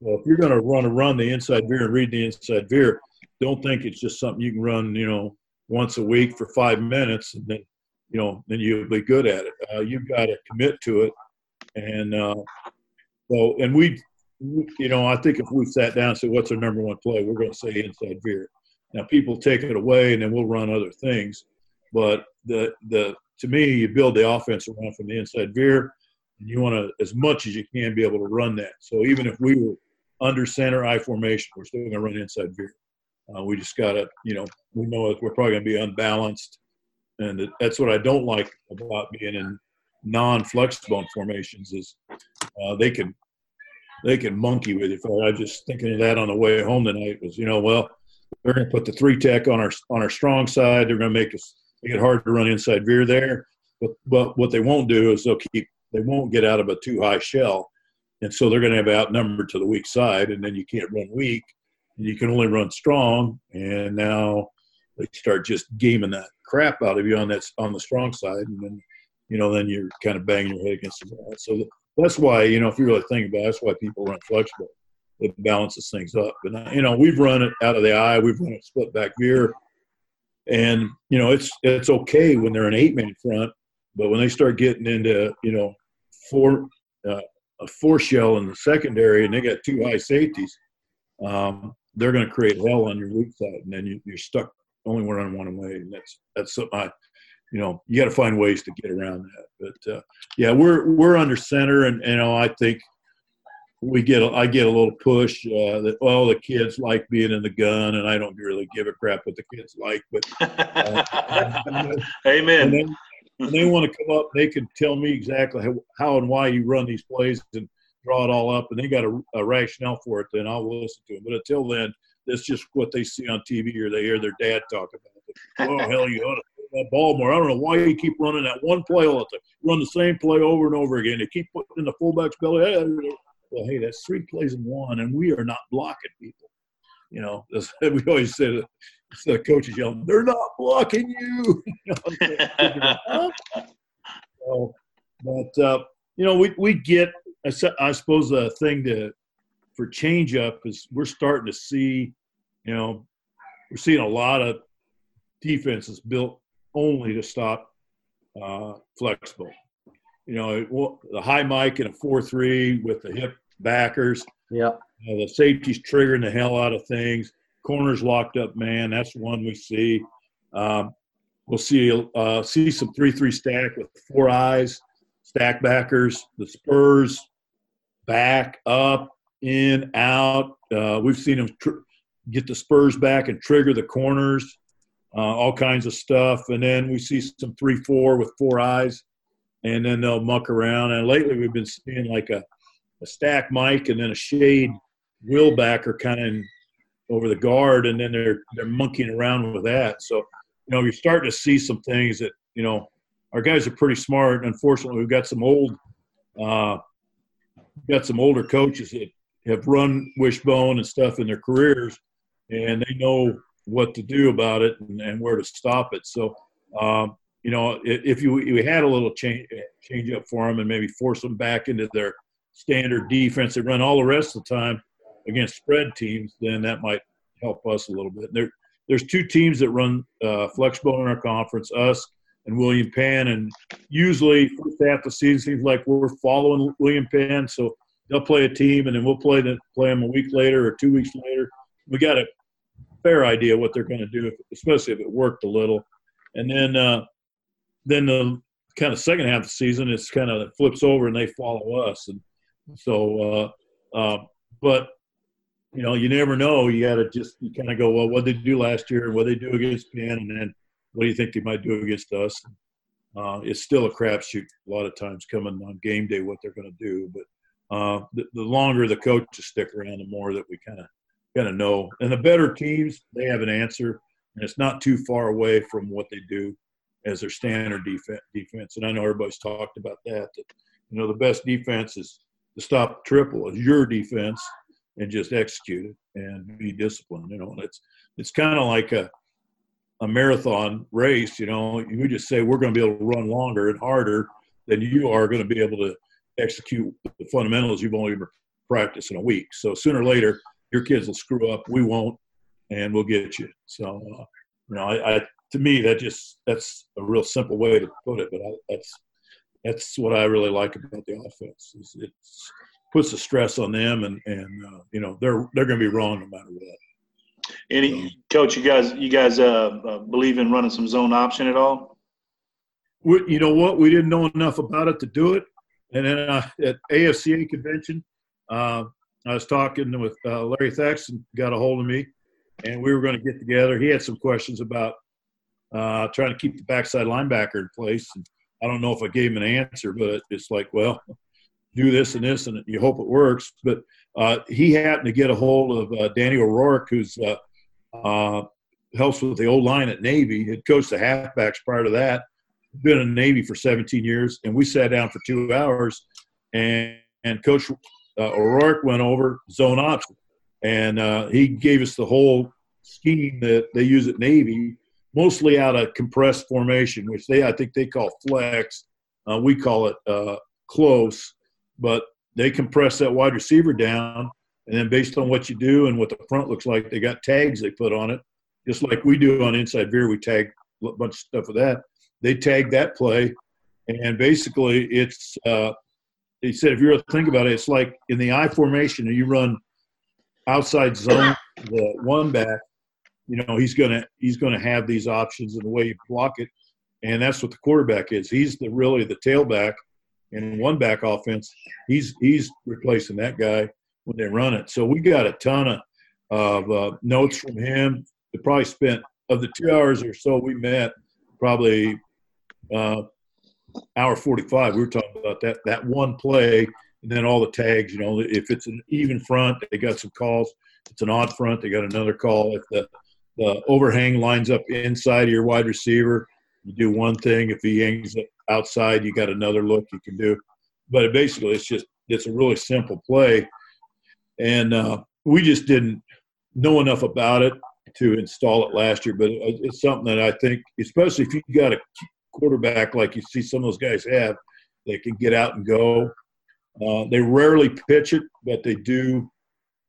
So if you're going to run a run the inside veer and read the inside veer, don't think it's just something you can run, you know, once a week for five minutes and then you know, then you'll be good at it. Uh, you've got to commit to it, and uh, so and we, you know, I think if we sat down and said, "What's our number one play?" We're going to say inside veer. Now people take it away, and then we'll run other things. But the the to me, you build the offense around from the inside veer, and you want to as much as you can be able to run that. So even if we were under center I formation, we're still going to run inside veer. Uh, we just got to, you know, we know we're probably going to be unbalanced, and that's what I don't like about being in non-flexible formations is uh, they can they can monkey with you. I was just thinking of that on the way home tonight. Was you know, well, they're going to put the three tech on our on our strong side. They're going to make us make it hard to run inside veer there. But but what they won't do is they'll keep they won't get out of a two high shell, and so they're going to have outnumbered to the weak side, and then you can't run weak, and you can only run strong. And now they start just gaming that crap out of you on that on the strong side, and then you know then you're kind of banging your head against the wall. So that's why you know if you really think about it, that's why people run flexible. It balances things up. And you know we've run it out of the eye, we've run it split back veer, and you know it's it's okay when they're an eight man front, but when they start getting into you know four uh, a four shell in the secondary and they got two high safeties, um, they're going to create hell on your weak side, and then you, you're stuck only running one way, and that's that's something I, you know, you got to find ways to get around that. But uh, yeah, we're we're under center, and you know I think we get a, I get a little push uh, that well the kids like being in the gun, and I don't really give a crap what the kids like, but uh, amen when they want to come up, they can tell me exactly how, how, and why you run these plays and draw it all up, and they got a, a, rationale for it. Then I'll listen to them. But until then, that's just what they see on TV or they hear their dad talk about it. Oh hell, you ought to that ball more. I don't know why you keep running that one play all the time. Run the same play over and over again. They keep putting in the fullback's belly. Well, hey, that's three plays in one, and we are not blocking people. You know, we always say the coaches yell, "They're not blocking you." so, but uh, you know, we we get. I suppose the thing to for change up is we're starting to see, you know, we're seeing a lot of defenses built only to stop uh, flexible. You know, it, the high mic and a four-three with the hip backers. Yeah. Uh, the safety's triggering the hell out of things. Corners locked up man. That's one we see. Um, we'll see uh, see some three three stack with four eyes, stack backers. The Spurs back up in out. Uh, we've seen them tr- get the Spurs back and trigger the corners. Uh, all kinds of stuff, and then we see some three four with four eyes, and then they'll muck around. And lately, we've been seeing like a, a stack mic and then a shade wheel backer kind of over the guard, and then they're they're monkeying around with that. So, you know, you're starting to see some things that you know our guys are pretty smart. Unfortunately, we've got some old, uh, got some older coaches that have run wishbone and stuff in their careers, and they know what to do about it and, and where to stop it. So, um, you know, if, if you had a little change change up for them and maybe force them back into their standard defense, they run all the rest of the time against spread teams, then that might help us a little bit. There, there's two teams that run uh, Flexbone in our conference, us and William Penn, and usually first half of the season seems like we're following William Penn, so they'll play a team, and then we'll play the, play them a week later or two weeks later. We got a fair idea what they're going to do, especially if it worked a little. And then, uh, then the kind of second half of the season, it's kind of flips over and they follow us, and so. Uh, uh, but you know, you never know. You got to just you kind of go, well, what did they do last year, and what they do against Penn, and then what do you think they might do against us? Uh, it's still a crapshoot a lot of times coming on game day what they're going to do. But uh, the, the, longer the coaches stick around, the more that we kind of kind of know. And the better teams, they have an answer, and it's not too far away from what they do as their standard defense. Defense, and I know everybody's talked about that. That you know the best defense is to stop triple is your defense and just execute it and be disciplined. You know, and it's it's kind of like a a marathon race. You know, you just say we're going to be able to run longer and harder than you are going to be able to execute the fundamentals you've only practiced in a week. So sooner or later, your kids will screw up. We won't, and we'll get you. So, uh, you know, I, I to me, that just that's a real simple way to put it. But I, that's that's what I really like about the offense. Is It puts the stress on them, and and uh, you know they're they're going to be wrong no matter what. Any coach, you guys, you guys uh, uh, believe in running some zone option at all? We, you know what? We didn't know enough about it to do it, and then uh, at AFCA convention, uh, I was talking with uh, Larry Thaxton, got a hold of me, and we were going to get together. He had some questions about uh, trying to keep the backside linebacker in place. And I don't know if I gave him an answer, but it's like, well, do this and this, and you hope it works. But uh, he happened to get a hold of uh, Danny O'Rourke, who's uh, uh, helps with the O line at Navy. Had coached the halfbacks prior to that. Been in the Navy for 17 years, and we sat down for two hours, and and Coach uh, O'Rourke went over zone option, and uh, he gave us the whole scheme that they use at Navy, mostly out of compressed formation, which they I think they call flex. we call it close but they compress that wide receiver down, and then based on what you do and what the front looks like, they got tags they put on it, just like we do on inside veer. We tag a bunch of stuff with that. They tag that play, and basically it's. Uh, they said if you really think about it, it's like in the I formation, you run outside zone, the one back. You know he's gonna he's gonna have these options in the way you block it, and that's what the quarterback is. He's the really the tailback in one back offense, he's he's replacing that guy when they run it. So we got a ton of, of uh, notes from him. We probably spent of the two hours or so we met, probably uh, hour forty five. We were talking about that that one play, and then all the tags. You know, if it's an even front, they got some calls. It's an odd front, they got another call. If the the overhang lines up inside of your wide receiver, you do one thing. If he hangs outside, you got another look you can do. But basically, it's just it's a really simple play, and uh, we just didn't know enough about it to install it last year. But it's something that I think, especially if you got a quarterback like you see some of those guys have, they can get out and go. Uh, they rarely pitch it, but they do.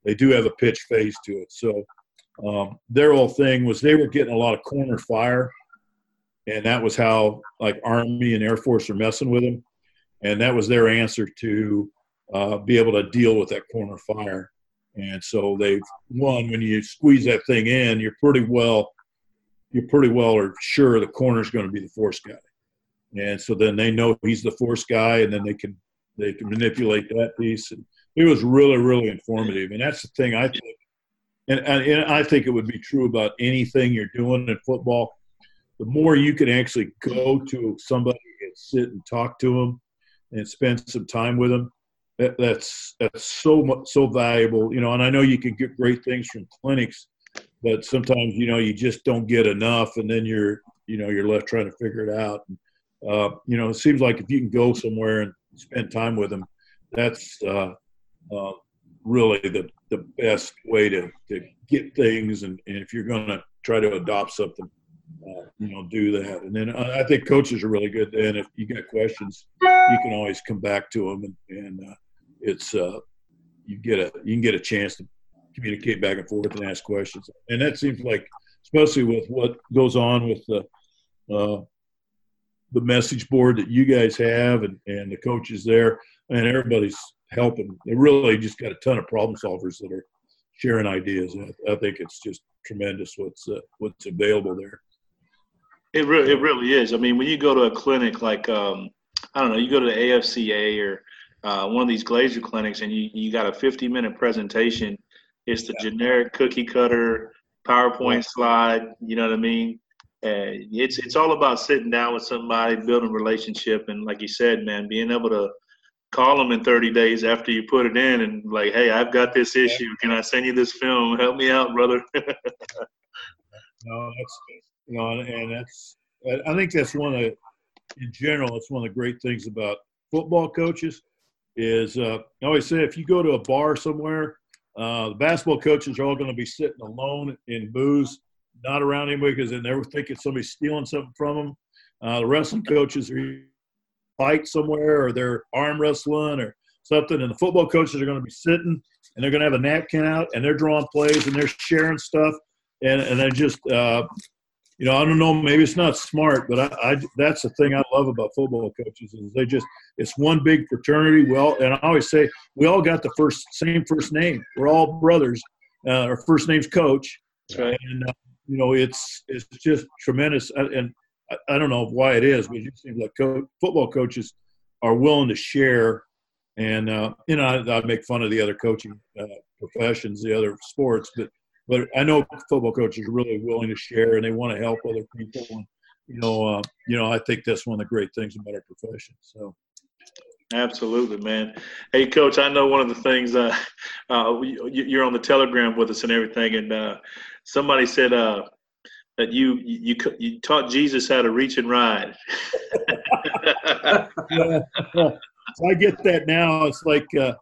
They do have a pitch phase to it. So um, their whole thing was they were getting a lot of corner fire and that was how like Army and Air Force are messing with them, and that was their answer to uh, be able to deal with that corner fire. And so they've one when you squeeze that thing in, you're pretty well, you're pretty well are sure the corner's going to be the force guy, and so then they know he's the force guy, and then they can they can manipulate that piece. And it was really really informative, and that's the thing I think, and, and I think it would be true about anything you're doing in football the more you can actually go to somebody and sit and talk to them and spend some time with them, that, that's that's so much so valuable. You know, and I know you can get great things from clinics, but sometimes you know you just don't get enough, and then you're you know you're left trying to figure it out. Uh, you know, it seems like if you can go somewhere and spend time with them, that's uh, uh, really the the best way to to get things. And, and if you're going to try to adopt something, uh, you know, do that. And then I think coaches are really good. And if you got questions, you can always come back to them, and, and uh, it's uh, you get a you can get a chance to communicate back and forth and ask questions. And that seems like, especially with what goes on with the uh, the message board that you guys have and, and the coaches there, and everybody's helping. They really just got a ton of problem solvers that are sharing ideas. And I, I think it's just tremendous what's uh, what's available there. It really, it really is. I mean, when you go to a clinic like, um, I don't know, you go to the AFCA or uh, one of these Glazier clinics, and you you got a 50 minute presentation. It's the yeah. generic cookie cutter PowerPoint yeah. slide. You know what I mean? Uh, it's it's all about sitting down with somebody, building relationship, and like you said, man, being able to call them in 30 days after you put it in and like, hey, I've got this issue. Can I send you this film? Help me out, brother. no, that's you know, and that's I think that's one of in general, it's one of the great things about football coaches is uh, I always say if you go to a bar somewhere, uh, the basketball coaches are all going to be sitting alone in booze, not around anybody because they never thinking somebody's stealing something from them. Uh, the wrestling coaches are fight somewhere or they're arm wrestling or something, and the football coaches are going to be sitting and they're going to have a napkin out and they're drawing plays and they're sharing stuff and, and they're just uh, you know, I don't know, maybe it's not smart, but I, I that's the thing I love about football coaches is they just it's one big fraternity. Well, and I always say we all got the first same first name. We're all brothers. Uh, our first name's Coach. That's right. And uh, you know, it's it's just tremendous. And I, don't know why it is, but it seems like co- football coaches are willing to share. And uh, you know, I, I, make fun of the other coaching uh, professions, the other sports, but but I know football coaches are really willing to share and they want to help other people. And you know, uh, you know, I think that's one of the great things about our profession. So. Absolutely, man. Hey, coach, I know one of the things uh, uh, you're on the Telegram with us and everything, and uh, somebody said uh, that you you you taught Jesus how to reach and ride. yeah. I get that now. It's like, uh,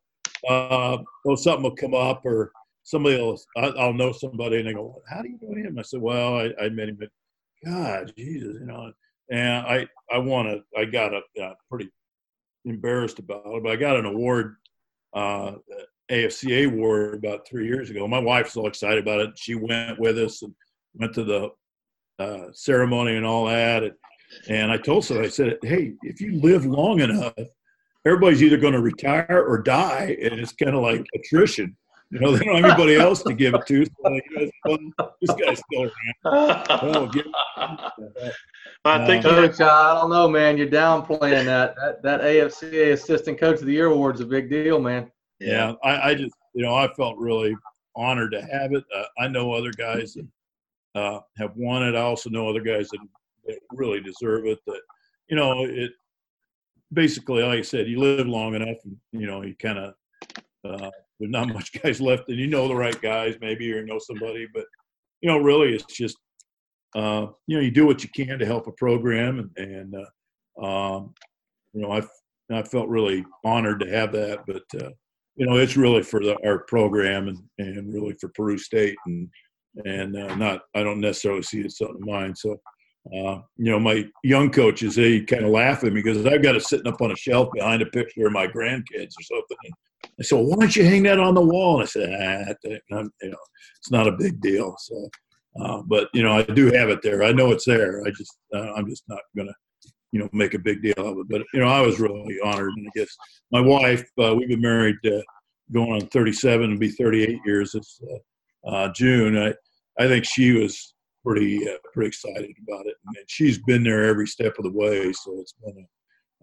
uh, well, something will come up, or somebody else. I'll know somebody, and they go, "How do you know him?" I said, "Well, I, I met him, but God, Jesus, you know." And I I want to. I got a, a pretty embarrassed about it, but I got an award, uh, AFCA award about three years ago. My wife's all excited about it. She went with us and went to the uh, ceremony and all that. And, and I told her, I said, hey, if you live long enough, everybody's either going to retire or die, and it's kind of like attrition. You know, they don't have anybody else to give it to. So like, this guy's still around. Oh, I think, uh, Coach, I don't know, man. You're downplaying that. That that AFCA Assistant Coach of the Year award is a big deal, man. Yeah, I, I just, you know, I felt really honored to have it. Uh, I know other guys that uh, have won it. I also know other guys that, that really deserve it. That, you know, it basically, like I said, you live long enough, and you know, you kind of uh, there's not much guys left, and you know the right guys, maybe, or know somebody, but you know, really, it's just uh, you know, you do what you can to help a program, and, and uh, um, you know, I I felt really honored to have that, but uh, you know, it's really for the, our program and and really for Peru State, and and uh, not I don't necessarily see it something of mine. So, uh, you know, my young coaches they kind of laugh at me because I've got it sitting up on a shelf behind a picture of my grandkids or something. And I said, "Why don't you hang that on the wall?" And I said, ah, "You know, it's not a big deal." So. Uh, but you know, I do have it there. I know it's there. I just, uh, I'm just not gonna, you know, make a big deal of it. But you know, I was really honored, and I guess my wife, uh, we've been married uh, going on 37 and be 38 years this uh, uh, June. I, I think she was pretty, pretty excited about it, and she's been there every step of the way. So it's been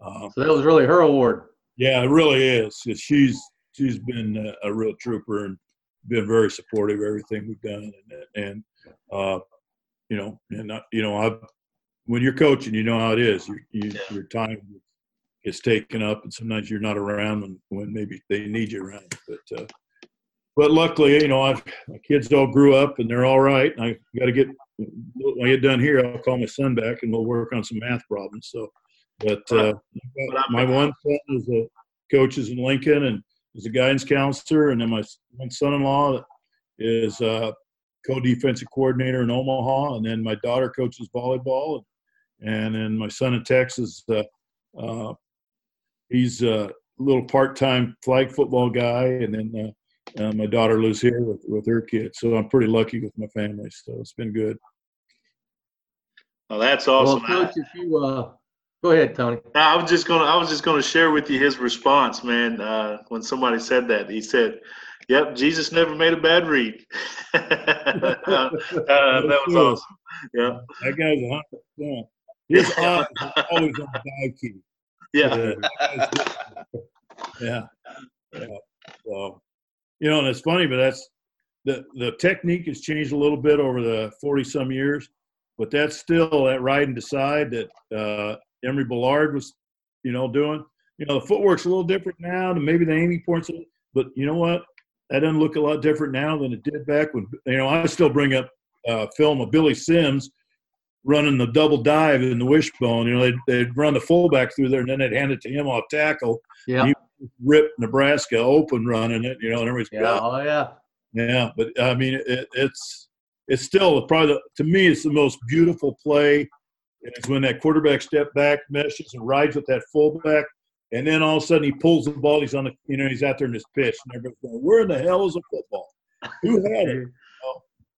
a. so that was really her award. Yeah, it really is. She's she's been a, a real trooper and been very supportive of everything we've done, and, and uh, you know, and uh, you know, I when you're coaching, you know how it is. You, you, yeah. Your time gets taken up, and sometimes you're not around when, when maybe they need you around. But uh, but luckily, you know, I've, my kids all grew up and they're all right. And I got to get when I get done here, I'll call my son back and we'll work on some math problems. So, but uh, my one son is a coaches in Lincoln and is a guidance counselor, and then my one son-in-law is a co-defensive coordinator in Omaha, and then my daughter coaches volleyball, and then my son in Texas, uh, uh, he's a little part-time flag football guy, and then uh, my daughter lives here with, with her kids, so I'm pretty lucky with my family. So it's been good. Well, that's awesome. Well, coach, if you uh, go ahead, Tony. I was just gonna I was just gonna share with you his response, man. Uh, when somebody said that, he said Yep, Jesus never made a bad read. uh, that was awesome. Yeah, that guy's a hundred percent. His eyes always on the key. Yeah. yeah. yeah. So, you know, and it's funny, but that's the the technique has changed a little bit over the forty some years, but that's still that ride and decide that uh, Emory Bellard was, you know, doing. You know, the footwork's a little different now, and maybe the aiming points, but you know what? that doesn't look a lot different now than it did back when you know I still bring up uh, film of Billy Sims running the double dive in the wishbone. You know they'd, they'd run the fullback through there and then they'd hand it to him off tackle. Yeah, ripped Nebraska open running it. You know, and everybody's yeah, oh yeah, yeah. But I mean, it, it's it's still probably the, to me it's the most beautiful play. It's when that quarterback step back meshes and rides with that fullback and then all of a sudden he pulls the ball. He's on the, you know, he's out there in his pitch, and everybody's going, "Where in the hell is a football? Who had it?"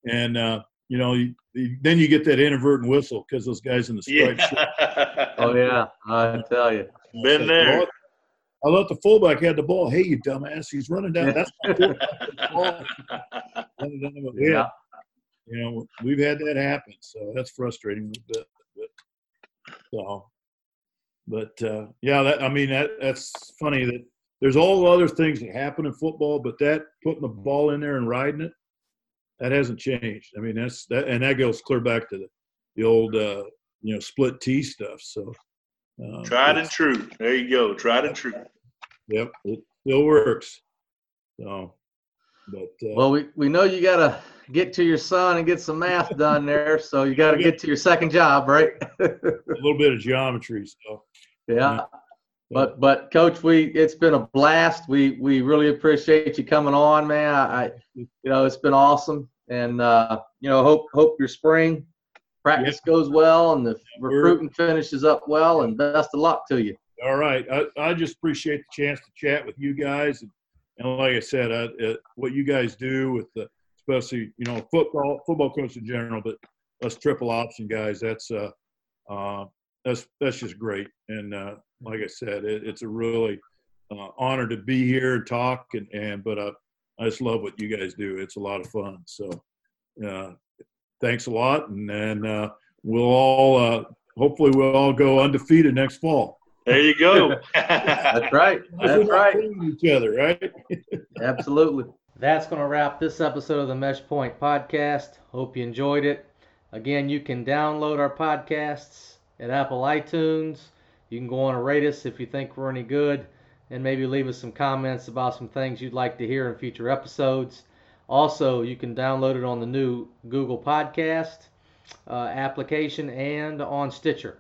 You know? And uh, you know, you, then you get that inadvertent whistle because those guys in the stripes. Yeah. Oh yeah, I tell you. Been there. I thought the fullback had the ball. Hey, you dumbass! He's running down. That's my ball. Running down the- Yeah. yeah. You know, we've had that happen, so that's frustrating a little bit. But, so, but uh, yeah, that I mean that that's funny that there's all other things that happen in football, but that putting the ball in there and riding it, that hasn't changed. I mean that's that, and that goes clear back to the, the old uh, you know split T stuff. So, um, Tried and true. There you go. Tried and true. Yep, it still works. So, but uh, Well, we, we know you got to get to your son and get some math done there. So you got to get to your second job, right? a little bit of geometry. So, yeah. But but coach, we it's been a blast. We we really appreciate you coming on, man. I, I you know it's been awesome, and uh, you know hope hope your spring practice goes well and the recruiting finishes up well, and best of luck to you. all right, I, I just appreciate the chance to chat with you guys, and, and like I said, I, uh, what you guys do with the, especially you know football football coach in general, but us triple option guys, that's uh, uh, that's that's just great. And uh, like I said, it, it's a really uh, honor to be here and talk, and and but uh, I just love what you guys do. It's a lot of fun. So, uh, thanks a lot, and then uh, we'll all uh, hopefully we'll all go undefeated next fall. There you go. That's right. That's right. Each other, right? Absolutely. That's going to wrap this episode of the Meshpoint podcast. Hope you enjoyed it. Again, you can download our podcasts at Apple iTunes. You can go on and rate us if you think we're any good, and maybe leave us some comments about some things you'd like to hear in future episodes. Also, you can download it on the new Google Podcast uh, application and on Stitcher.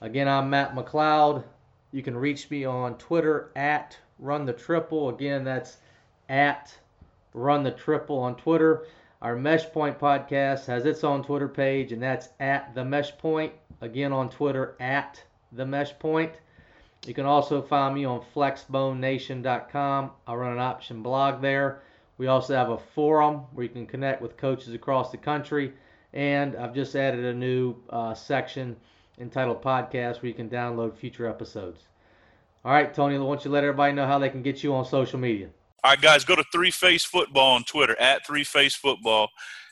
Again, I'm Matt McLeod. You can reach me on Twitter at Run the Triple. Again, that's at Run the Triple on Twitter. Our Meshpoint podcast has its own Twitter page, and that's at the Meshpoint. Again, on Twitter at the Meshpoint. You can also find me on flexbonenation.com. I run an option blog there. We also have a forum where you can connect with coaches across the country, and I've just added a new uh, section entitled Podcast where you can download future episodes. All right, Tony, why don't you let everybody know how they can get you on social media? All right, guys, go to Three Phase Football on Twitter at Three Phase Football,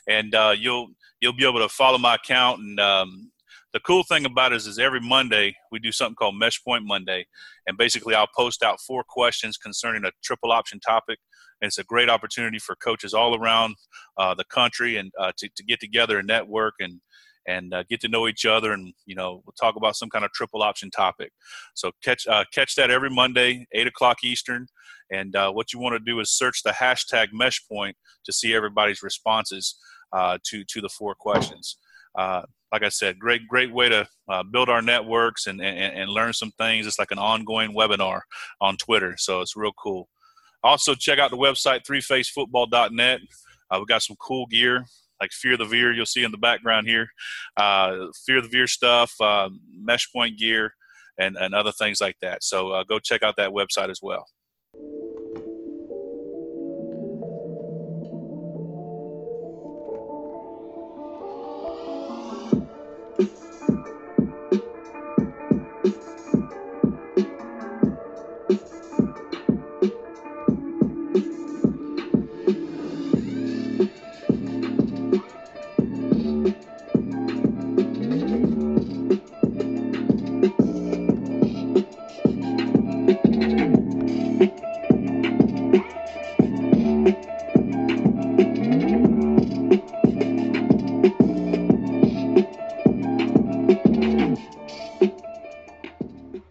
and uh, you'll you'll be able to follow my account. And um, the cool thing about it is, is every Monday we do something called Meshpoint Monday, and basically I'll post out four questions concerning a triple option topic. It's a great opportunity for coaches all around uh, the country and uh, to, to get together and network and and uh, get to know each other and you know we'll talk about some kind of triple option topic. So catch uh, catch that every monday 8 o'clock eastern. And uh, what you want to do is search the hashtag meshpoint to see everybody's responses uh, to to the four questions. Uh, like i said great great way to uh, build our networks and, and and learn some things. It's like an ongoing webinar on twitter so it's real cool also check out the website threephasefootball.net uh, we got some cool gear like Fear the Veer, you'll see in the background here. Uh, Fear the Veer stuff, uh, mesh point gear, and, and other things like that. So uh, go check out that website as well.